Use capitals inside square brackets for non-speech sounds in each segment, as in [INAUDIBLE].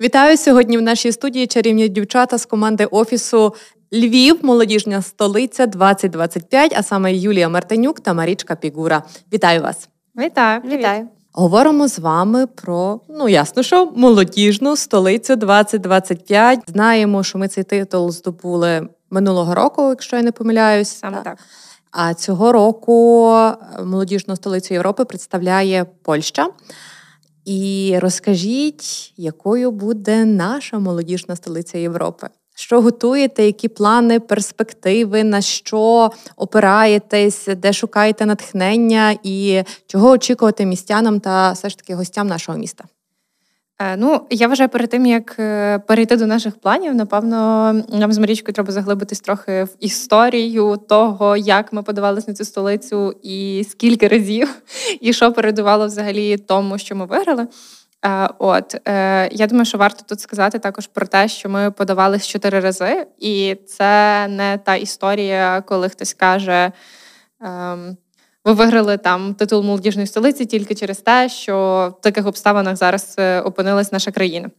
Вітаю сьогодні в нашій студії чарівні дівчата з команди офісу Львів, молодіжня столиця 2025, а саме Юлія Мартинюк та Марічка Пігура. Вітаю вас! Вітаю, вітаю! Говоримо з вами про ну ясно, що молодіжну столицю 2025. Знаємо, що ми цей титул здобули минулого року, якщо я не помиляюсь. Саме так. А цього року молодіжну столицю Європи представляє Польща. І розкажіть, якою буде наша молодіжна столиця Європи? Що готуєте, які плани, перспективи, на що опираєтесь, де шукаєте натхнення і чого очікувати містянам та все ж таки гостям нашого міста? Е, ну, я вважаю, перед тим як е, перейти до наших планів, напевно, нам з Марічкою треба заглибитись трохи в історію того, як ми подавалися на цю столицю, і скільки разів, і що передувало взагалі тому, що ми виграли. Е, от я думаю, що варто тут сказати також про те, що ми подавались чотири рази, і це не та історія, коли хтось каже. Ви виграли там титул молодіжної столиці тільки через те, що в таких обставинах зараз е, опинилась наша країна.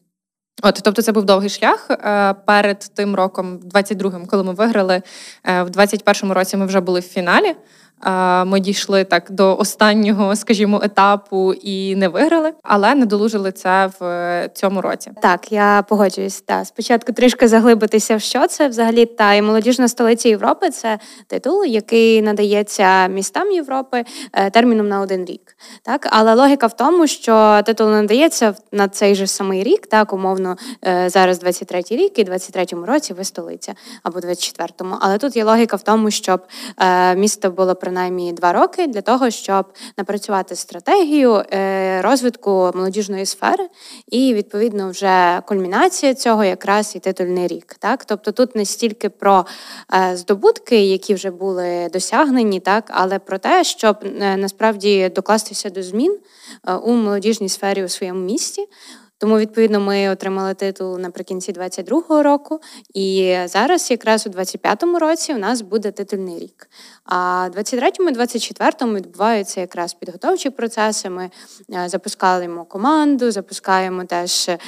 От, тобто, це був довгий шлях. Е, перед тим роком, 22-м, коли ми виграли, е, в 21-му році ми вже були в фіналі. Ми дійшли так до останнього, скажімо, етапу і не виграли, але не долужили це в е, цьому році. Так, я погоджуюсь. Та спочатку трішки заглибитися в що це взагалі та і молодіжна столиця Європи. Це титул, який надається містам Європи е, терміном на один рік. Так, але логіка в тому, що титул надається на цей же самий рік, так умовно е, зараз 23-й рік, і 23-му році ви столиця або 24-му. Але тут є логіка в тому, щоб місто було принаймні два роки для того, щоб напрацювати стратегію е, розвитку молодіжної сфери, і відповідно вже кульмінація цього якраз і титульний рік. Так, тобто тут не стільки про е, здобутки, які вже були досягнені, так, але про те, щоб е, насправді докластися до змін у молодіжній сфері у своєму місті. Тому, відповідно, ми отримали титул наприкінці 22-го року, і зараз, якраз у 25-му році, у нас буде титульний рік. А 23-му, 24-му відбуваються якраз підготовчі процеси. Ми е, запускаємо команду, запускаємо теж е,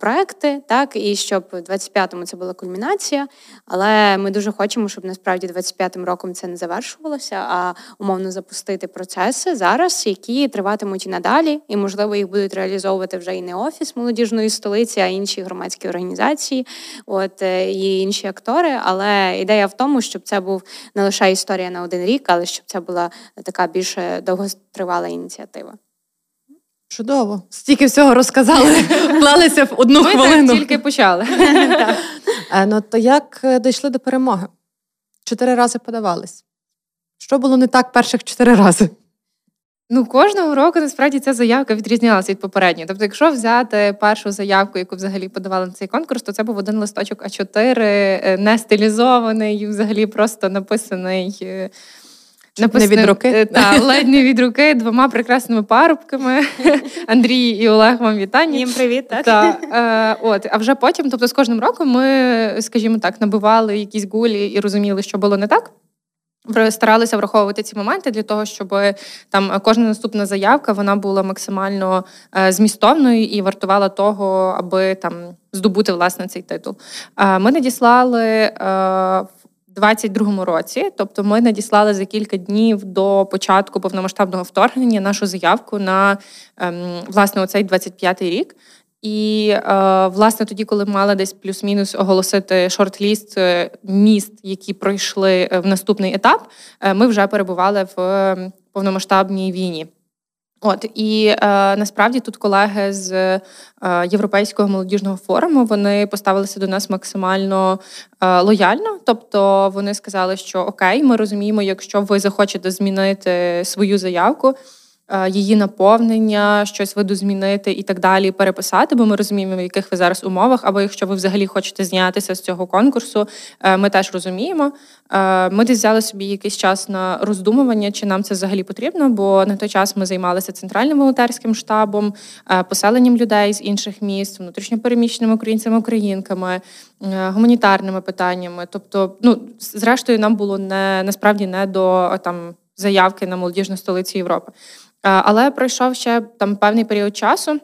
проекти, так і щоб в 25-му це була кульмінація. Але ми дуже хочемо, щоб насправді 25-м роком це не завершувалося, а умовно запустити процеси зараз, які триватимуть і надалі, і можливо їх будуть реалізовувати вже і не офіс молодіжної столиці, а інші громадські організації, от е, і інші актори. Але ідея в тому, щоб це був не лише історія на один рік, але щоб це була така більш довготривала ініціатива. Чудово, стільки всього розказали, [LAUGHS] вклалися в одну Ми хвилину. Ми тільки почали. [LAUGHS] Е, ну то як е, дійшли до перемоги? Чотири рази подавались. Що було не так перших чотири рази? Ну, кожного року насправді ця заявка відрізнялася від попередньої. Тобто, якщо взяти першу заявку, яку взагалі подавали на цей конкурс, то це був один листочок А4, е, не стилізований, взагалі просто написаний. Е, написаний, не від руки? Е, та, [LAUGHS] ледь не від руки двома прекрасними парубками. [LAUGHS] Андрій і Олег вам вітання. Їм привіт, так? Та, е, от, А вже потім, тобто з кожним роком ми, скажімо так, набивали якісь гулі і розуміли, що було не так старалися враховувати ці моменти для того, щоб там кожна наступна заявка вона була максимально е, змістовною і вартувала того, аби там здобути власне цей титул. Е, ми надіслали е, в 22-му році, тобто ми надіслали за кілька днів до початку повномасштабного вторгнення нашу заявку на ем, власне оцей 25-й рік. І е, власне тоді, коли мали десь плюс-мінус оголосити шорт-ліст е, міст, які пройшли е, в наступний етап, ми вже перебували в повномасштабній війні. От і е, насправді тут колеги з е, Європейського молодіжного форуму вони поставилися до нас максимально е, лояльно. Тобто вони сказали, що окей, ми розуміємо, якщо ви захочете змінити свою заявку. Е, її наповнення, щось видозмінити і так далі, переписати, бо ми розуміємо, в яких ви зараз умовах, або якщо ви взагалі хочете знятися з цього конкурсу, е, ми теж розуміємо. Е, ми десь взяли собі якийсь час на роздумування, чи нам це взагалі потрібно, бо на той час ми займалися центральним волонтерським штабом, поселенням людей з інших міст, внутрішньопереміщеними українцями, українками, гуманітарними питаннями. Тобто, ну зрештою, нам було не насправді не до там заявки на молодіжну столицю Європи. Але пройшов ще там певний період часу.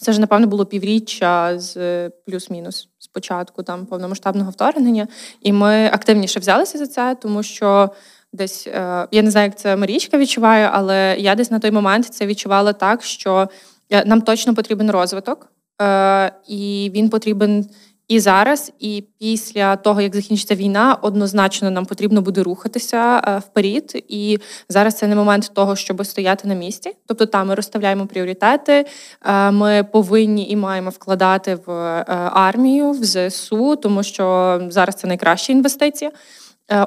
Це ж, напевно, було півріччя з плюс-мінус спочатку там повномасштабного вторгнення. І ми активніше взялися за це, тому що десь е, я не знаю, як це Марічка відчуває, але я десь на той момент це відчувала так, що е, нам точно потрібен розвиток, е, і він потрібен і зараз, і після того, як закінчиться війна, однозначно нам потрібно буде рухатися е, вперед. І зараз це не момент того, щоб стояти на місці. Тобто, там ми розставляємо пріоритети. Е, ми повинні і маємо вкладати в е, армію, в ЗСУ, тому що зараз це найкраща інвестиція.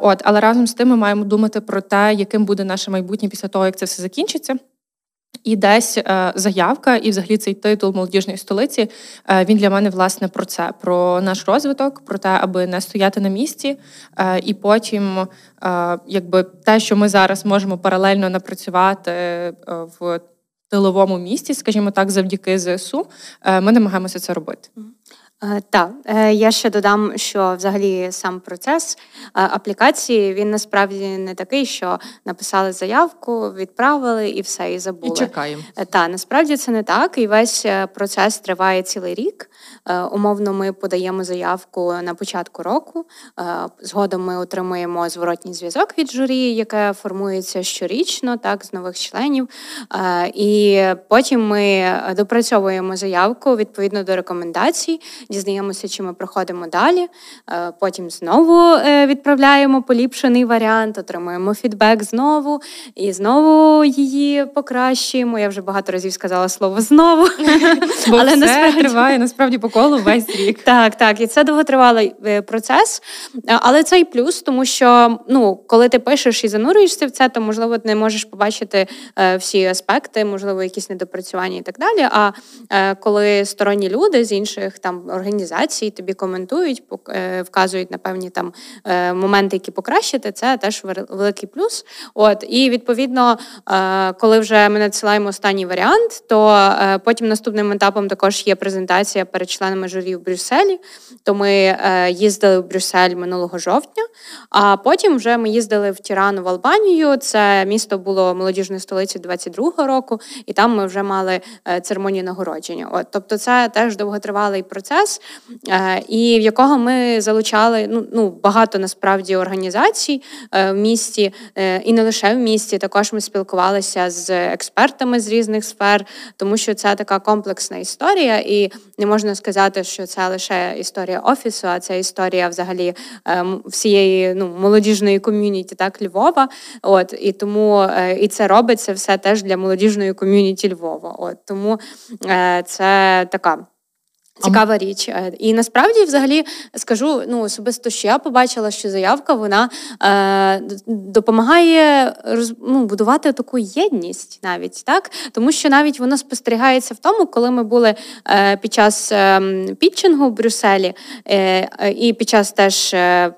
От, але разом з тим ми маємо думати про те, яким буде наше майбутнє після того, як це все закінчиться. І десь е, заявка, і взагалі цей титул молодіжної столиці е, він для мене власне про це: про наш розвиток, про те, аби не стояти на місці. Е, і потім, якби те, що ми зараз можемо паралельно напрацювати в тиловому місті, скажімо так, завдяки ЗСУ, ми намагаємося це робити. Е, так, е, я ще додам, що взагалі сам процес е, аплікації він насправді не такий, що написали заявку, відправили і все, і забули. І чекаємо. Так, насправді це не так. І весь процес триває цілий рік. Умовно, ми подаємо заявку на початку року. Згодом ми отримуємо зворотній зв'язок від журі, яке формується щорічно, так, з нових членів. І потім ми допрацьовуємо заявку відповідно до рекомендацій дізнаємося, чи ми проходимо далі. Е, потім знову е, відправляємо поліпшений варіант, отримуємо фідбек знову і знову її покращуємо. Я вже багато разів сказала слово знову. Бо Але все насправді... триває насправді по колу весь рік. Так, так, і це довготривалий е, процес. Але це і плюс, тому що ну, коли ти пишеш і занурюєшся в це, то можливо не можеш побачити всі аспекти, можливо, якісь недопрацювання і так далі. А коли сторонні люди з інших там організації тобі коментують, е, вказують на певні там е, моменти, які покращити, це теж великий плюс. От і відповідно, е, коли вже ми надсилаємо останній варіант, то потім наступним етапом також є презентація перед членами журі в Брюсселі. То ми їздили в Брюссель минулого жовтня, а потім вже ми їздили в Тірану в Албанію. Це місто було молодіжною столицею 22-го року, і там ми вже мали церемонію нагородження. От тобто, це теж довготривалий процес процес, е, і в якого ми залучали ну, ну багато насправді організацій е, в місті, е, і не лише в місті. Також ми спілкувалися з експертами з різних сфер, тому що це така комплексна історія, і не можна сказати, що це лише історія офісу, а це історія взагалі всієї ну, молодіжної ком'юніті, так Львова. От і тому і це робиться все теж для молодіжної ком'юніті Львова. От тому це така. Цікава річ. Е, і насправді, взагалі, скажу ну особисто, що я побачила, що заявка вона е, допомагає роз, ну, будувати таку єдність навіть так, тому що навіть воно спостерігається в тому, коли ми були е, під час е, пітчингу в Брюсселі, е, і під час теж е,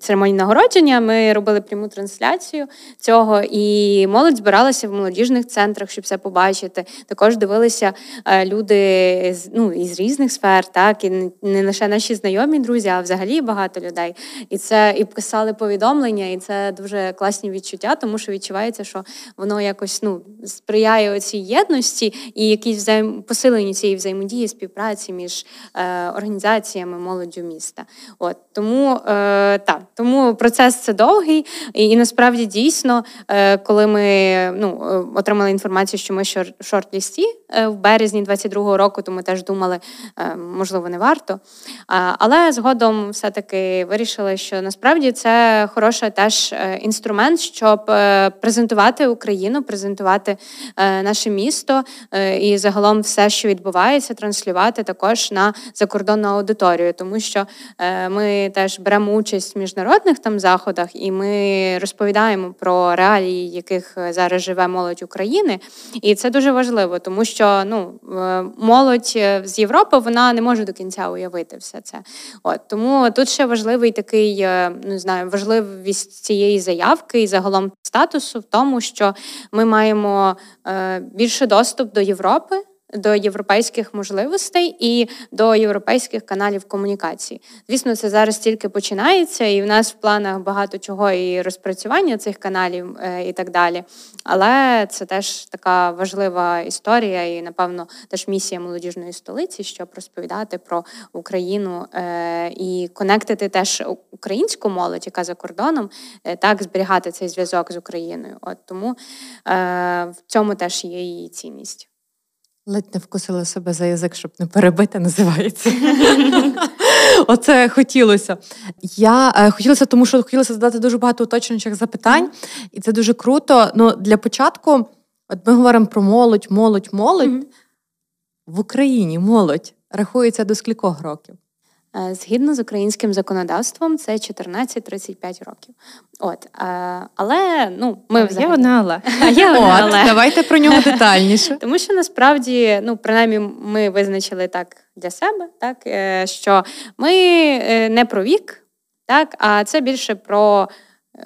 церемонії нагородження ми робили пряму трансляцію цього, і молодь збиралася в молодіжних центрах, щоб все побачити. Також дивилися е, люди ну, із різних сфер сфер, так і не лише наші знайомі друзі, а взагалі багато людей. І це і писали повідомлення, і це дуже класні відчуття, тому що відчувається, що воно якось ну сприяє цій єдності і якісь взаєм... посиленню цієї взаємодії, співпраці між е, організаціями молоддю міста. От тому е, так, тому процес це довгий, і, і насправді дійсно, е, коли ми ну е, отримали інформацію, що ми шорт-лісті е, в березні 22-го року, то ми теж думали. Можливо, не варто. Але згодом все-таки вирішили, що насправді це хороший теж е, інструмент, щоб е, презентувати Україну, презентувати е, наше місто і загалом все, що відбувається, транслювати також на закордонну аудиторію, тому що ми теж беремо участь в міжнародних там заходах, і ми розповідаємо про реалії, яких зараз живе молодь України. І це дуже важливо, тому що ну молодь з Європи вона не може до кінця уявити все це. От Тому тут ще важливий такий, е, не знаю, важливість цієї заявки і загалом статусу в тому, що ми маємо е, більше доступ до Європи. До європейських можливостей і до європейських каналів комунікації. Звісно, це зараз тільки починається, і в нас в планах багато чого і розпрацювання цих каналів е, і так далі. Але це теж така важлива історія, і напевно теж місія молодіжної столиці, щоб розповідати про Україну е, і конектити теж українську молодь, яка за кордоном, е, так зберігати цей зв'язок з Україною. От тому в цьому теж є її цінність. Ледь не вкусила себе за язик, щоб не перебити, називається. [LAUGHS] Оце хотілося. Я е, хотілося, тому що хотілося задати дуже багато уточнюючих запитань, і це дуже круто. Ну, Для початку, от ми говоримо про молодь, молодь, молодь. В Україні молодь рахується до скількох років? Е, згідно з українським законодавством, це 14-35 років. От, е, Але ну, ми взагалі... [LAUGHS] Є одне але. Є одне але. Давайте про нього детальніше. [LAUGHS] Тому що насправді, ну, принаймні, ми визначили так для себе, так, е, що ми не про вік, так, а це більше про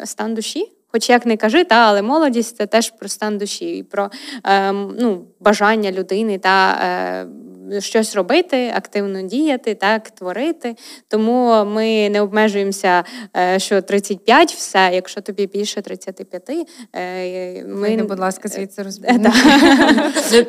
стан душі. Хоч як не кажи, та але молодість це теж про стан душі і про е, ну, бажання людини та е, щось робити, активно діяти, так, творити. Тому ми не обмежуємося, е, що 35 все, якщо тобі більше 35, е, ми Вийди, будь ласка, звідси розберемо.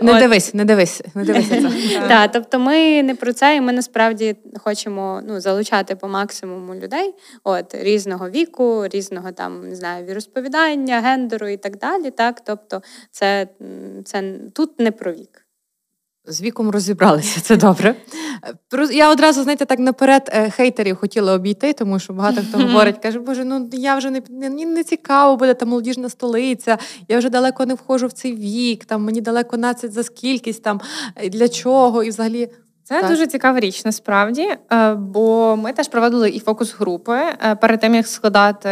Не дивись, не дивись, не дивися. Так, тобто ми не про це, і ми насправді хочемо ну, залучати по максимуму людей от різного віку, різного там не знаю, віросповідання, гендеру і так далі. Так, тобто, це, це тут не про вік. З віком розібралися, це добре. Я одразу, знаєте, так наперед е, хейтерів хотіла обійти, тому що багато хто говорить, каже, боже, ну я вже не мені не цікаво буде та молодіжна столиця, я вже далеко не входжу в цей вік, там мені далеко нацять за скількість там для чого, і взагалі це так. дуже цікава річ, насправді, е, бо ми теж проводили і фокус-групи е, перед тим, як складати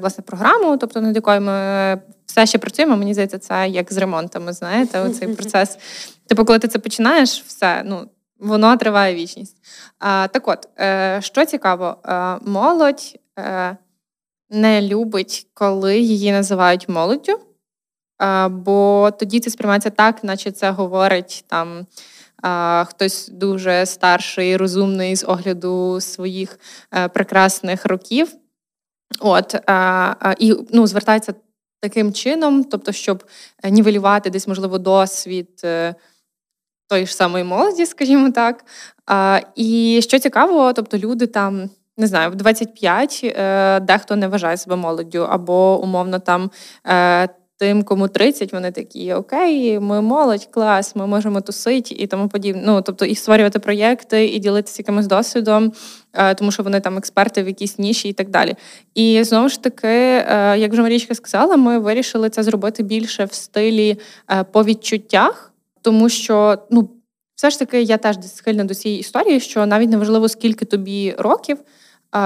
власне програму, тобто над якою ми все ще працюємо. Мені здається, це як з ремонтами. Знаєте, оцей процес. Типу, коли ти це починаєш, все ну воно триває вічність. А, Так, от е, що цікаво, молодь не любить, коли її називають молоддю, бо тоді це сприймається так, наче це говорить там хтось дуже старший, розумний з огляду своїх е, прекрасних років. От, а, І ну, звертається таким чином, тобто, щоб нівелювати десь, можливо, досвід е, тої ж самої молоді, скажімо так. І що цікаво, тобто люди там. Не знаю, в 25 е, дехто не вважає себе молоддю, або умовно там Тим, кому 30, вони такі окей, ми молодь, клас, ми можемо тусити і тому подібне. Ну тобто і створювати проєкти, і ділитися якимось досвідом, е, тому що вони там експерти в якійсь ніші і так далі. І знову ж таки, е, як вже Марічка сказала, ми вирішили це зробити більше в стилі е, по відчуттях, тому що ну. Все ж таки, я теж схильна до цієї історії, що навіть неважливо, скільки тобі років,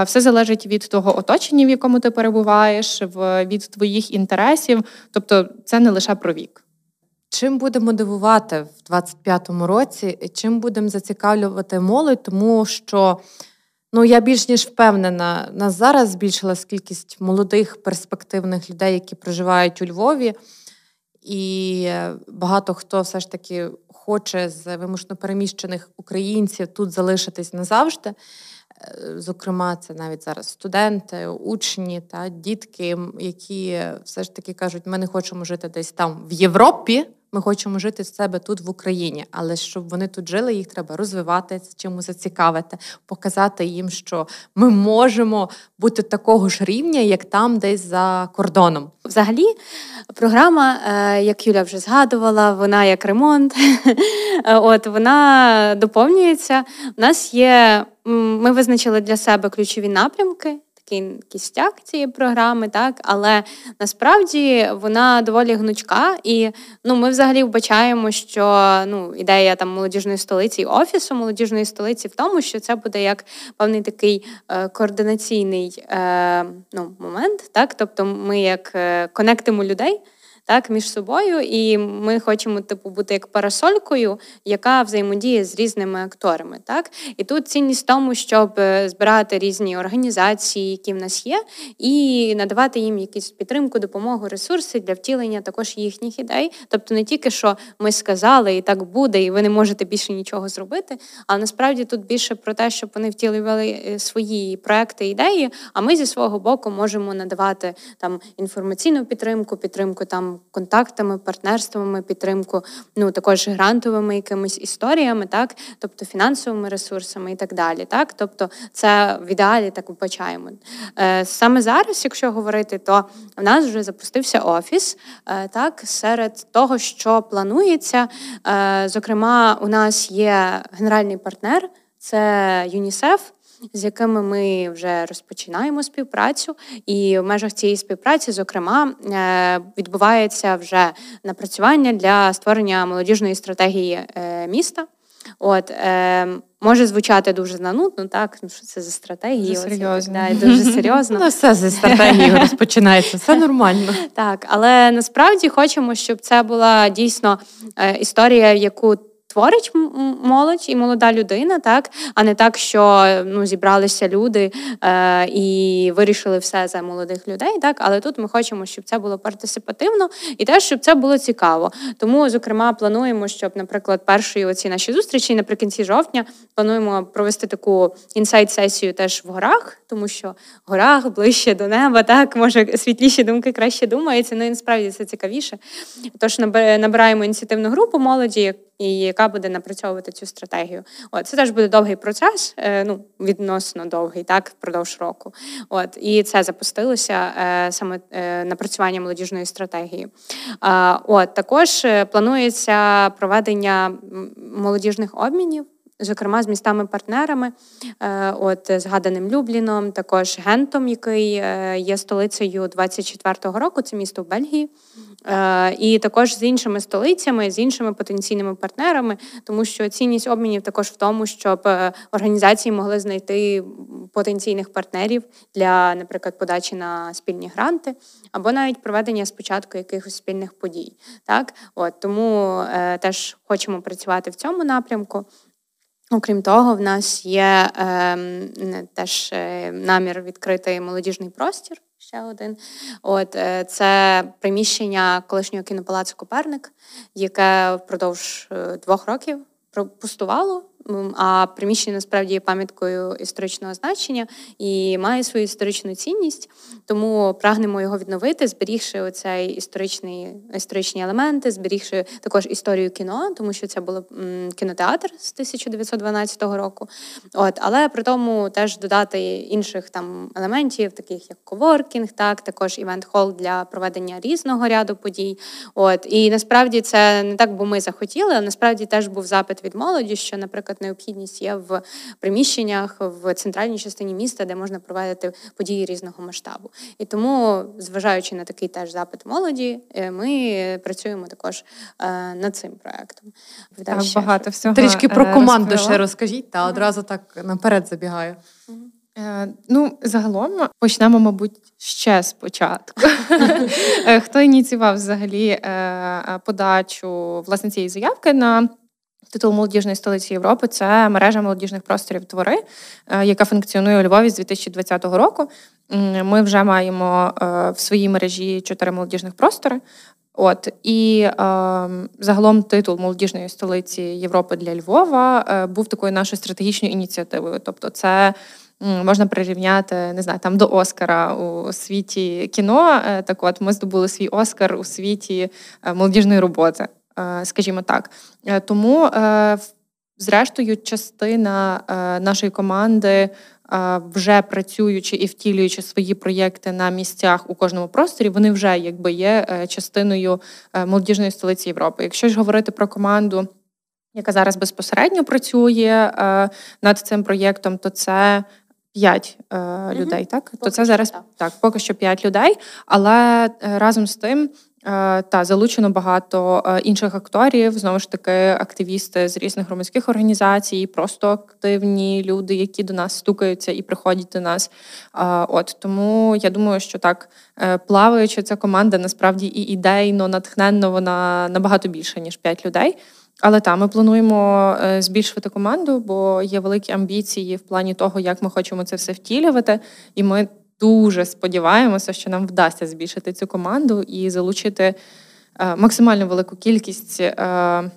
все залежить від того оточення, в якому ти перебуваєш, від твоїх інтересів. Тобто, це не лише про вік. Чим будемо дивувати в 25-му році, чим будемо зацікавлювати молодь, тому що ну я більш ніж впевнена, нас зараз збільшилась кількість молодих перспективних людей, які проживають у Львові, і багато хто все ж таки хоче з вимушено переміщених українців тут залишитись назавжди. Е, зокрема, це навіть зараз студенти, учні та дітки, які все ж таки кажуть, ми не хочемо жити десь там в Європі. Ми хочемо жити з себе тут в Україні, але щоб вони тут жили, їх треба розвивати, чимось зацікавити, показати їм, що ми можемо бути такого ж рівня, як там, десь за кордоном. Взагалі, програма, е, як Юля вже згадувала, вона як ремонт. [LAUGHS] От вона доповнюється. У нас є. Ми визначили для себе ключові напрямки такий кістяк цієї програми, так? Але насправді вона доволі гнучка, і ну ми взагалі вбачаємо, що ну ідея там молодіжної столиці і офісу молодіжної столиці в тому, що це буде як певний такий е, координаційний е, ну, момент, так? Тобто ми як е, конектимо людей так між собою, і ми хочемо типу бути як парасолькою, яка взаємодіє з різними акторами. Так і тут цінність в тому, щоб е, збирати різні організації, які в нас є, і надавати їм якусь підтримку, допомогу, ресурси для втілення також їхніх ідей. Тобто не тільки що ми сказали, і так буде, і ви не можете більше нічого зробити. Але насправді тут більше про те, щоб вони втілювали е, свої проекти, ідеї. А ми зі свого боку можемо надавати там інформаційну підтримку, підтримку там контактами, партнерствами, підтримку, ну також грантовими якимись історіями, так, тобто фінансовими ресурсами і так далі. Так, тобто, це в ідеалі так вбачаємо. Е, саме зараз, якщо говорити, то в нас вже запустився офіс, е, так, серед того, що планується. Е, зокрема, у нас є генеральний партнер, це ЮНІСЕФ з якими ми вже розпочинаємо співпрацю, і в межах цієї співпраці, зокрема, е, відбувається вже напрацювання для створення молодіжної стратегії е, міста. От е, може звучати дуже занудно, так ну що це за стратегії? Дуже серйозно. Да, дуже серйозно. Ну, все зі стратегією розпочинається, все нормально. Так, але насправді хочемо, щоб це була дійсно історія, яку творить молодь і молода людина, так а не так, що ну зібралися люди е, і вирішили все за молодих людей. Так, але тут ми хочемо, щоб це було партисипативно і теж щоб це було цікаво. Тому, зокрема, плануємо, щоб, наприклад, першої оці наші зустрічі наприкінці жовтня плануємо провести таку інсайт-сесію теж в горах, тому що в горах ближче до неба, так може світліші думки краще думаються. Ну і насправді це цікавіше. Тож набираємо ініціативну групу молоді і яка буде напрацьовувати цю стратегію. От це теж буде довгий процес, е, ну відносно довгий, так впродовж року. От і це запустилося е, саме е, напрацювання молодіжної стратегії. От також планується проведення молодіжних обмінів зокрема з містами-партнерами, от згаданим Любліном, також Гентом, який є столицею 24-го року, це місто в Бельгії, і також з іншими столицями, з іншими потенційними партнерами, тому що цінність обмінів також в тому, щоб організації могли знайти потенційних партнерів для, наприклад, подачі на спільні гранти, або навіть проведення спочатку якихось спільних подій. Так, от тому е, теж хочемо працювати в цьому напрямку. Окрім того, в нас є е, теж е, намір відкрити молодіжний простір. Ще один. От е, це приміщення колишнього кінопалацу Коперник, яке впродовж е, двох років пустувало а приміщення насправді є пам'яткою історичного значення і має свою історичну цінність, тому прагнемо його відновити, зберігши оцей історичний історичні елементи, зберігши також історію кіно, тому що це було кінотеатр з 1912 року. От, але при тому теж додати інших там елементів, таких як коворкінг, так також івент-хол для проведення різного ряду подій. От і насправді це не так, бо ми захотіли, а насправді теж був запит від молоді, що, наприклад необхідність є в приміщеннях в центральній частині міста, де можна проводити події різного масштабу. І тому, зважаючи на такий теж запит молоді, е, ми працюємо також е, над цим проектом. Так, багато всього трішки про е, команду ще розкажіть, та одразу так наперед забігаю. Ну, загалом почнемо, мабуть, ще спочатку. [LAUGHS] Хто ініціював взагалі подачу власне цієї заявки на Титул молодіжної столиці Європи це мережа молодіжних просторів твори, е, яка функціонує у Львові з 2020 року. Ми вже маємо е, в своїй мережі чотири молодіжних простори. От і е, загалом титул молодіжної столиці Європи для Львова е, був такою нашою стратегічною ініціативою. Тобто, це можна прирівняти не знаю, там до Оскара у світі кіно. Так, от ми здобули свій Оскар у світі молодіжної роботи. Е, скажімо так. Е, тому, е, зрештою, частина нашої команди. Вже працюючи і втілюючи свої проєкти на місцях у кожному просторі, вони вже якби є частиною молодіжної столиці Європи. Якщо ж говорити про команду, яка зараз безпосередньо працює над цим проєктом, то це п'ять людей. Так, поки то це зараз так. так, поки що п'ять людей, але разом з тим та залучено багато е, інших акторів, знову ж таки, активісти з різних громадських організацій, просто активні люди, які до нас стукаються і приходять до нас. От тому я думаю, що так е, плаваючи, ця команда насправді і ідейно, натхненно вона набагато більше ніж п'ять людей. Але так, ми плануємо збільшувати команду, бо є великі амбіції в плані того, як ми хочемо це все втілювати, і ми дуже сподіваємося, що нам вдасться збільшити цю команду і залучити е, максимально велику кількість. Е,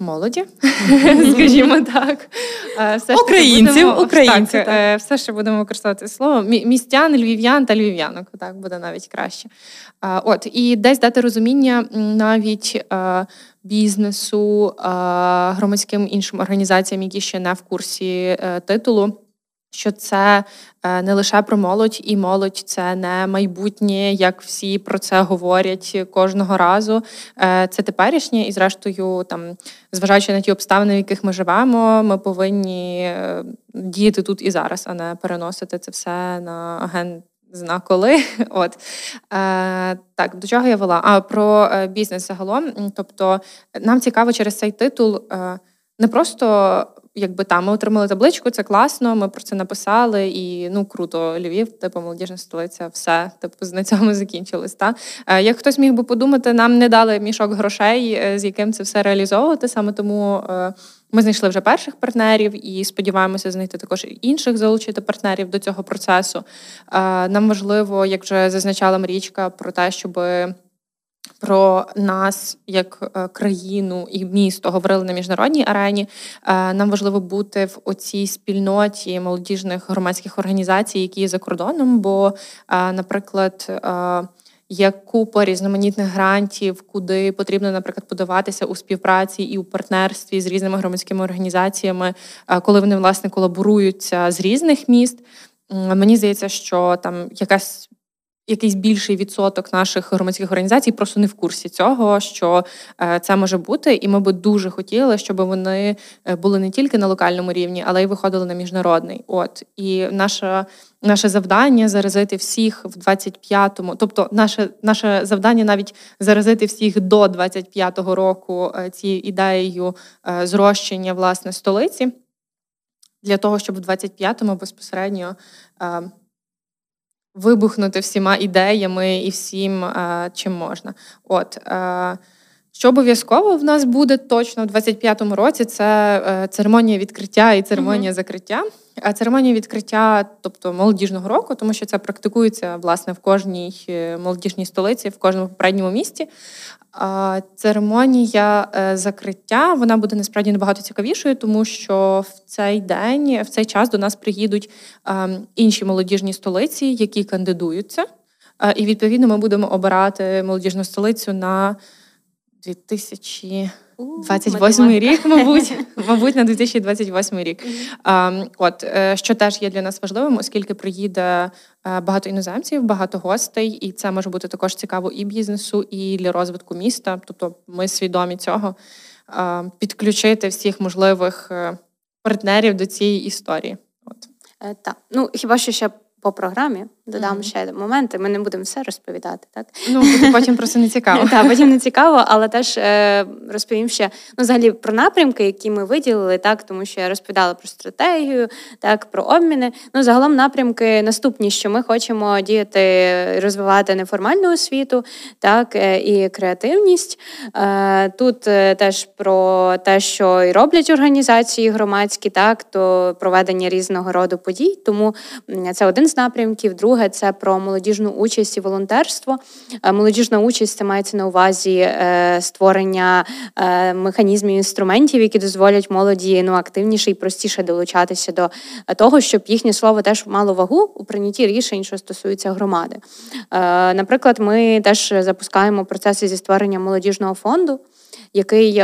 молоді, [LAUGHS] скажімо так, е, все українців, будемо, українців, так, все ще будемо використовувати слово містян, львів'ян та львів'янок. Так буде навіть краще. От і десь дати розуміння навіть бізнесу, громадським іншим організаціям, які ще не в курсі титулу що це е, не лише про молодь, і молодь це не майбутнє, як всі про це говорять кожного разу. Е, це теперішнє, і зрештою, там, зважаючи на ті обставини, в яких ми живемо, ми повинні е, діяти тут і зараз, а не переносити це все на агент. Зна коли. [LAUGHS] От е, так, до чого я вела? А про бізнес загалом. Тобто, нам цікаво через цей титул е, не просто якби там ми отримали табличку, це класно. Ми про це написали, і ну круто, Львів, типу молодіжна столиця, все типу на цьому [LAUGHS] закінчилось. Та е, як хтось міг би подумати, нам не дали мішок грошей, е, з яким це все реалізовувати. Саме тому е, ми знайшли вже перших партнерів і сподіваємося знайти також інших залучити партнерів до цього процесу. Нам важливо, як вже зазначала Марічка, про те, щоби про нас як е, країну і місто говорили на міжнародній арені. Е, нам важливо бути в оцій спільноті молодіжних громадських організацій, які є за кордоном. Бо, е, наприклад, Є купа різноманітних грантів, куди потрібно, наприклад, подаватися у співпраці і у партнерстві з різними громадськими організаціями, коли вони власне колаборуються з різних міст. Мені здається, що там якась якийсь більший відсоток наших громадських організацій просто не в курсі цього, що е, це може бути, і ми би дуже хотіли, щоб вони е, були не тільки на локальному рівні, але й виходили на міжнародний. От і наша. Наше завдання заразити всіх в 25-му, тобто наше наше завдання навіть заразити всіх до 25-го року е, цією ідеєю зрощення власне столиці, для того, щоб в 25-му безпосередньо вибухнути всіма ідеями і всім, е, чим можна. От е, що обов'язково в нас буде точно в 25-му році, це е, церемонія відкриття і церемонія mm-hmm. закриття. Церемонія відкриття, тобто молодіжного року, тому що це практикується власне в кожній молодіжній столиці, в кожному попередньому місті. Церемонія е, закриття вона буде насправді набагато цікавішою, тому що в цей день, в цей час до нас приїдуть ем, інші молодіжні столиці, які кандидуються. Е, і відповідно ми будемо обирати молодіжну столицю на 2000 28 рік, мабуть, [LAUGHS] мабуть, на 2028 рік. От е, що теж є для нас важливим, оскільки приїде е, багато іноземців, багато гостей, і це може бути також цікаво і бізнесу, і для розвитку міста. Тобто, ми свідомі цього підключити всіх можливих е, партнерів до цієї історії. От так, ну хіба що ще по програмі додам mm-hmm. ще моменти. Ми не будемо все розповідати, так ну потім просто не цікаво. [LAUGHS] Так, потім не цікаво, але теж е, розповім ще ну, взагалі про напрямки, які ми виділили, так тому що я розповідала про стратегію, так про обміни. Ну загалом напрямки наступні, що ми хочемо діяти, розвивати неформальну освіту, так е, і креативність. Е, тут теж про те, що і роблять організації громадські, так то проведення різного роду подій. Тому це один з напрямків. Друге це про молодіжну участь і волонтерство. Е, молодіжна участь це мається на увазі е, створення е, механізмів інструментів, які дозволять молоді ну активніше і простіше долучатися до того, щоб їхнє слово теж мало вагу у прийнятті рішень, що стосуються громади. Наприклад, ми теж запускаємо процеси зі створення молодіжного фонду який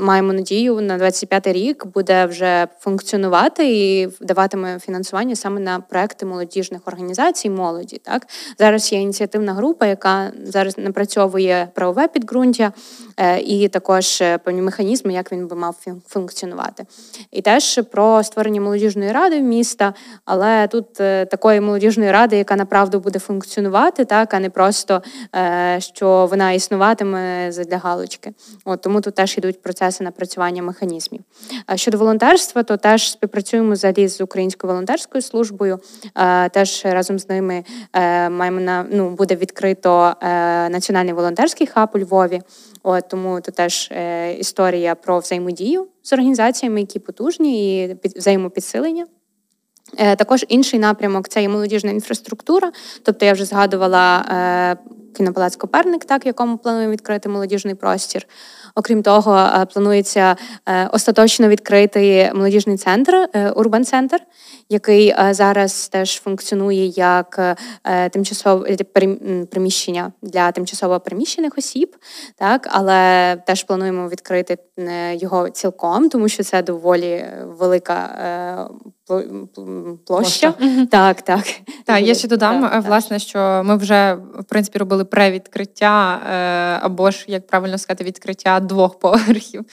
маємо надію на 25-й рік буде вже функціонувати і даватиме фінансування саме на проекти молодіжних організацій молоді. Так зараз є ініціативна група, яка зараз напрацьовує правове підґрунтя і також певні механізми, як він би мав функціонувати. І теж про створення молодіжної ради міста, але тут такої молодіжної ради, яка направду буде функціонувати, так а не просто що вона існуватиме для галочки. От тому тут теж йдуть процеси напрацювання механізмів. Щодо волонтерства, то теж співпрацюємо взагалі з українською волонтерською службою. Теж разом з ними е, маємо на ну буде відкрито е, національний волонтерський хаб у Львові. От тому це теж е, історія про взаємодію з організаціями, які потужні, і взаємопідсилення. Також інший напрямок це і молодіжна інфраструктура. Тобто я вже згадувала кінопалац Коперник, так якому плануємо відкрити молодіжний простір. Окрім того, планується остаточно відкрити молодіжний центр, урбан центр який е, зараз теж функціонує як е, тимчасове приміщення для тимчасово переміщених осіб, так але теж плануємо відкрити е, його цілком, тому що це доволі велика площа. площа. Так, так. Так, я ще додам, так, власне, що ми вже в принципі робили превідкриття, або ж, як правильно сказати, відкриття двох поверхів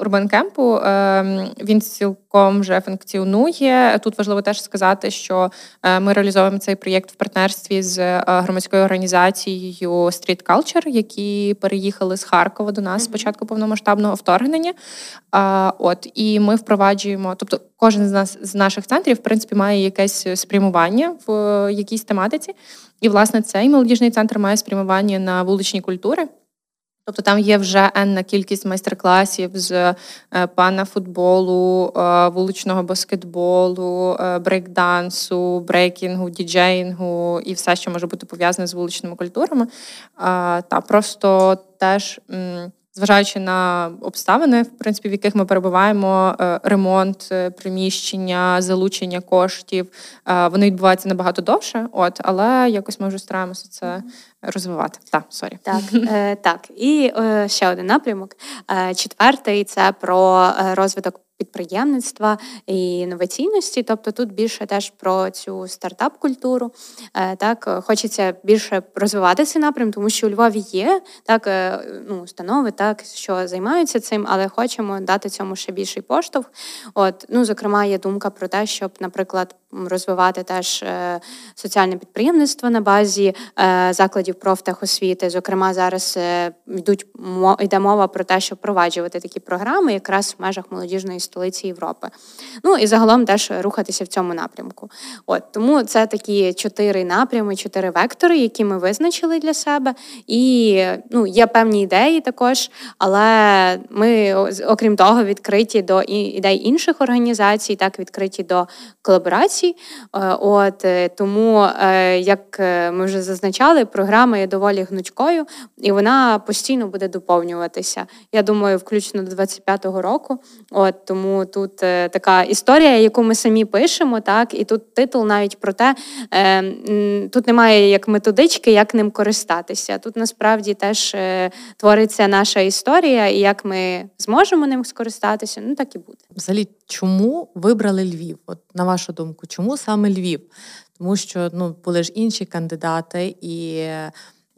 урбанкемпу. Ем, він цілком вже функціонує. Тут важливо теж сказати, що е, ми реалізовуємо цей проєкт в партнерстві з е, громадською організацією Street Culture, які переїхали з Харкова до нас спочатку повномасштабного вторгнення. От і ми впроваджуємо, тобто кожен з нас з наших центрів в принципі має якесь спрямування в е, якійсь тематиці. І, власне, цей молодіжний центр має спрямування на вуличні культури. Тобто там є вже енна кількість майстер-класів з е, пана футболу, е, вуличного баскетболу, брейкдансу, брейкінгу, діджеїнгу і все, що може бути пов'язане з вуличними культурами. Та просто теж. Зважаючи на обставини, в принципі, в яких ми перебуваємо, ремонт приміщення, залучення коштів, вони відбуваються набагато довше. От, але якось ми вже стараємося це розвивати. Так, sorry. Так, е, так. І е, ще один напрямок. Е, четвертий це про е, розвиток підприємництва і інноваційності. Тобто тут більше теж про цю стартап-культуру. Е, так хочеться більше розвивати цей напрям, тому що у Львові є так е, ну, установи, так що займаються цим, але хочемо дати цьому ще більший поштовх. От ну зокрема, є думка про те, щоб, наприклад, розвивати теж е, соціальне підприємництво на базі закладів профтехосвіти. Зокрема, зараз йдуть йде мова про те, щоб впроваджувати такі програми, якраз в межах молодіжної столиці Європи. Ну і загалом теж рухатися в цьому напрямку. От Тому це такі чотири напрями, чотири вектори, які ми визначили для себе. І ну, є певні ідеї також, але ми, окрім того, відкриті до ідей інших організацій, так відкриті до колаборацій. Е, от е, Тому, е, як ми вже зазначали, програма є доволі гнучкою, і вона постійно буде доповнюватися. Я думаю, включно до 25-го року. От Тому тут така історія, яку ми самі пишемо, так і тут титул навіть про те, тут немає як методички, як ним користатися. Тут насправді теж твориться наша історія, і як ми зможемо ним скористатися, ну так і буде. Взагалі, чому вибрали Львів? От на вашу думку, чому саме Львів? Тому що ну були ж інші кандидати і.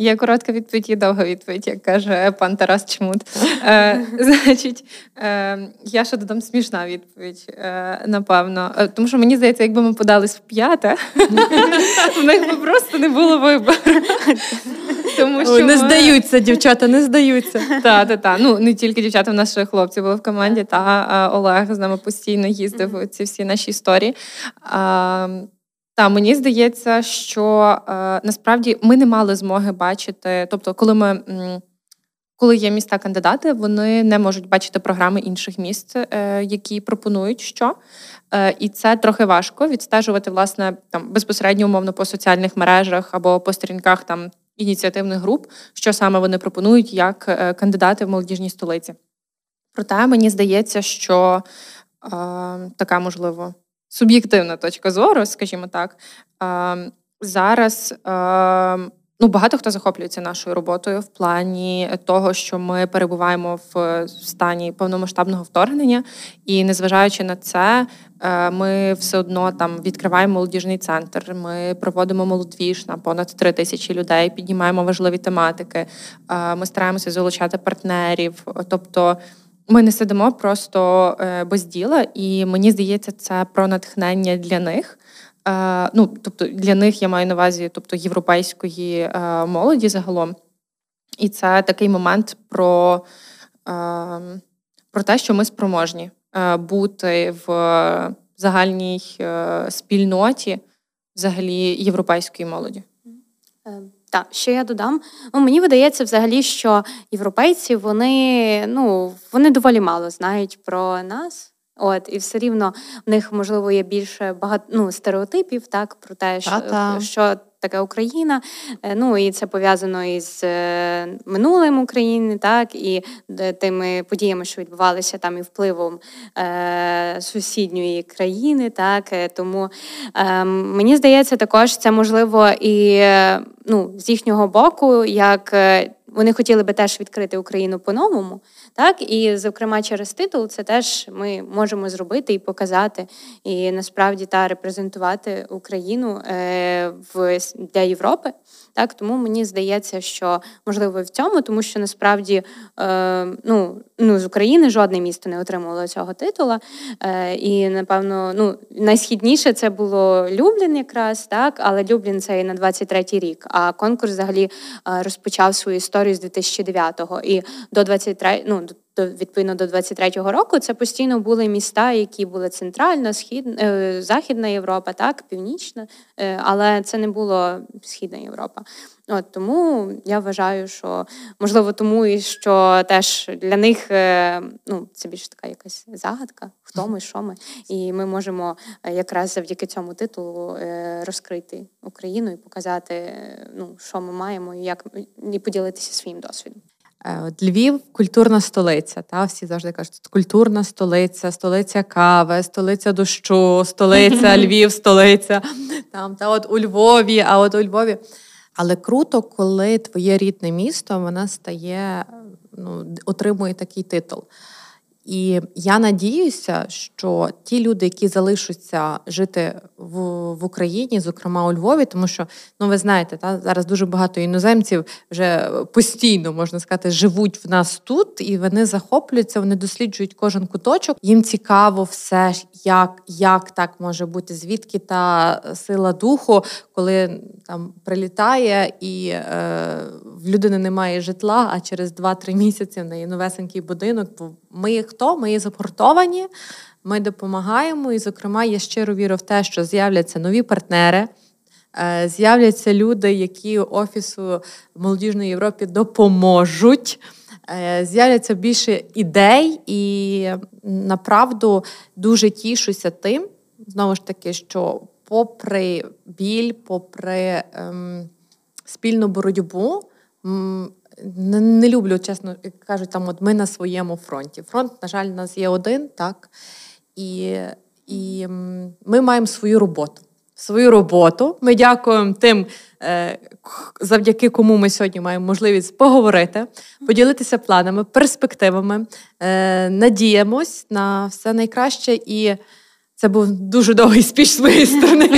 Є коротка відповідь і довга відповідь, як каже пан Тарас Чмут. [LAUGHS] Е, Значить, е, я ще додам смішна відповідь, е, напевно. Е, тому що мені здається, якби ми подались в п'яте, [LAUGHS] в них би просто не було вибору. [LAUGHS] Тому що Не здаються, дівчата, не здаються. Так, так, так. Ну не тільки дівчата, в нас ще хлопці були в команді, та Олег з нами постійно їздив ці всі наші історії. Та мені здається, що е, насправді ми не мали змоги бачити. Тобто, коли ми коли є міста кандидати, вони не можуть бачити програми інших міст, е, які пропонують що. Е, і це трохи важко відстежувати власне там безпосередньо умовно по соціальних мережах або по сторінках там ініціативних груп, що саме вони пропонують як е, кандидати в молодіжній столиці. Проте мені здається, що е, така можливо суб'єктивна точка зору, скажімо так. Зараз Ну, багато хто захоплюється нашою роботою в плані того, що ми перебуваємо в стані повномасштабного вторгнення, і незважаючи на це, е, ми все одно там відкриваємо молодіжний центр. Ми проводимо молодвіж на понад три тисячі людей, піднімаємо важливі тематики. Е, ми стараємося залучати партнерів. Тобто, ми не сидимо просто е, без діла, і мені здається, це про натхнення для них. Е, ну, тобто для них я маю на увазі, тобто європейської е, молоді загалом. І це такий момент про е, про те, що ми спроможні бути в загальній спільноті взагалі європейської молоді. Так, ще я додам. Ну, Мені видається взагалі, що європейці вони ну, вони доволі мало знають про нас. От і все рівно в них можливо є більше багато ну, стереотипів, так про те, що що таке Україна. Е, ну і це пов'язано із е, минулим України, так і тими подіями, що відбувалися там, і впливом е, сусідньої країни. Так е, тому е, мені здається, також це можливо і ну, з їхнього боку, як вони хотіли би теж відкрити Україну по-новому. Так, і зокрема через титул, це теж ми можемо зробити і показати, і насправді та репрезентувати Україну е, в для Європи. Так, тому мені здається, що можливо в цьому, тому що насправді е, ну, ну, з України жодне місто не отримувало цього титула. Е, І напевно, ну найсхідніше це було Люблін, якраз так, але Люблін це і на 23-й рік. А конкурс взагалі е, розпочав свою історію з 2009-го. І до 23, ну до відповідно до 23-го року це постійно були міста, які були центральна, східна, е, західна Європа, так, північна, е, але це не було східна Європа. От тому я вважаю, що можливо тому і що теж для них е, ну це більш така якась загадка, хто ми, що ми, і ми можемо якраз завдяки цьому титулу розкрити Україну і показати, ну що ми маємо, і як і поділитися своїм досвідом. Е, от Львів культурна столиця. Та Всі завжди кажуть, культурна столиця, столиця кави, столиця дощу, столиця [LAUGHS] Львів, столиця. Там, та от у Львові, а от у Львові. Але круто, коли твоє рідне місто вона стає, ну, отримує такий титул. І я надіюся, що ті люди, які залишаться жити в в Україні, зокрема у Львові, тому що ну ви знаєте, та зараз дуже багато іноземців вже постійно можна сказати, живуть в нас тут, і вони захоплюються, вони досліджують кожен куточок. Їм цікаво все, як як так може бути, звідки та сила духу, коли там прилітає і е, в людини немає житла, а через 2-3 місяці в неї новесенький будинок. Бо ми хто? Ми є запортовані, ми допомагаємо. І, зокрема, я щиро вірю в те, що з'являться нові партнери. Е, з'являться люди, які офісу молодіжної Європі допоможуть. Е, з'являться більше ідей, і направду дуже тішуся тим, знову ж таки, що попри біль, попри ем, спільну боротьбу, не, не люблю, чесно кажуть, там от ми на своєму фронті. Фронт, на жаль, у нас є один, так. І, І ми маємо свою роботу. Свою роботу. Ми дякуємо тим, е, завдяки кому ми сьогодні маємо можливість поговорити, поділитися планами, перспективами, е, надіємось на все найкраще і. Це був дуже довгий спіч з моєї сторони.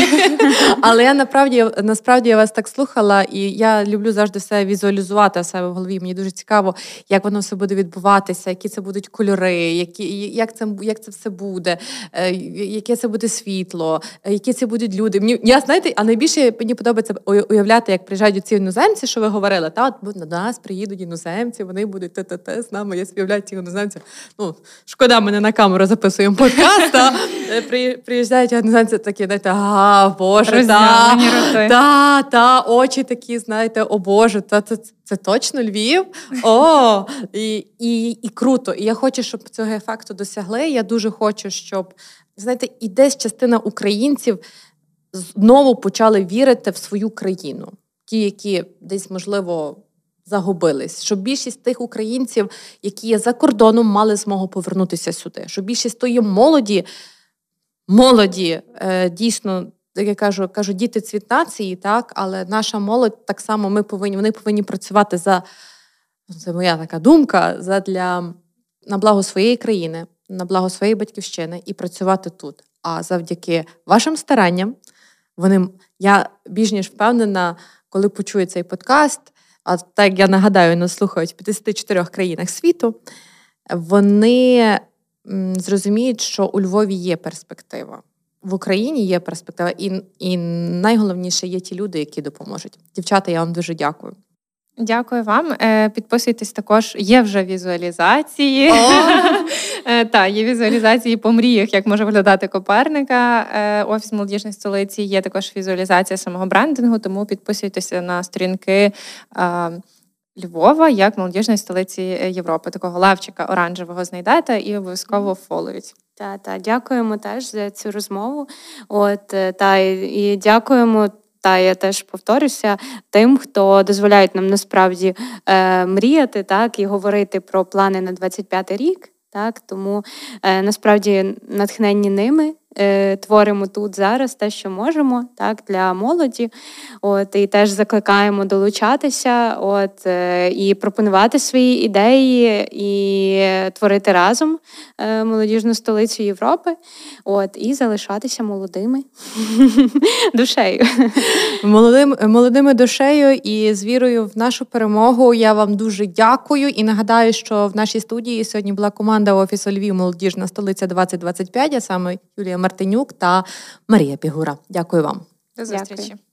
[LAUGHS] Але я насправді насправді я вас так слухала, і я люблю завжди все візуалізувати в себе в голові. Мені дуже цікаво, як воно все буде відбуватися, які це будуть кольори, які, як це як це все буде, е, яке це буде світло, які це будуть люди. Мені я знаєте, а найбільше мені подобається уявляти, як приїжджають ці іноземці, що ви говорили. Та от на нас приїдуть іноземці, вони будуть те-те-те з нами. Я співляю ці іноземці. Ну шкода, мене на камеру записуємо подкаст. [LAUGHS] Е, приїжджають організації такі, знаєте, а, Боже, та, та, та, очі такі, знаєте, о Боже, та це, це точно Львів. О, і, і, і круто. І я хочу, щоб цього ефекту досягли. Я дуже хочу, щоб знаєте, і десь частина українців знову почали вірити в свою країну. Ті, які десь, можливо, загубились, щоб більшість тих українців, які є за кордоном, мали змогу повернутися сюди. Щоб більшість тої молоді молоді е, дійсно як я кажу, кажу, діти цвіт нації, так, але наша молодь так само ми повинні, вони повинні працювати за це моя така думка, за для на благо своєї країни, на благо своєї батьківщини і працювати тут. А завдяки вашим старанням, вони я більш ніж впевнена, коли почую цей подкаст. А так я нагадаю, нас слухають в 54 країнах світу. Вони зрозуміють, що у Львові є перспектива. В Україні є перспектива, і і найголовніше є ті люди, які допоможуть. Дівчата, я вам дуже дякую. Дякую вам. Е, підписуйтесь також. Є вже візуалізації. [LAUGHS] Е, так, є візуалізації по мріях, як може виглядати Коперника. Е, Офіс молодіжної столиці. Є також візуалізація самого брендингу, тому підписуйтеся на сторінки. Львова як молодіжної столиці Європи, такого лавчика оранжевого знайдете і обов'язково фоловіть. Та та дякуємо теж за цю розмову. От та і дякуємо та я теж повторюся тим, хто дозволяє нам насправді е, мріяти, так і говорити про плани на 25-й рік. Так, тому е, насправді натхненні ними Е, творимо тут зараз те, що можемо, так для молоді. От і теж закликаємо долучатися, от е, і пропонувати свої ідеї, і творити разом е, молодіжну столицю Європи. От і залишатися молодими [LAUGHS] душею. Молодим, молодими душею і з вірою в нашу перемогу. Я вам дуже дякую і нагадаю, що в нашій студії сьогодні була команда офісу Львів Молодіжна столиця 2025, а саме Юлія Мартинюк та Марія Пігура. Дякую вам. До зустрічі. Дякую.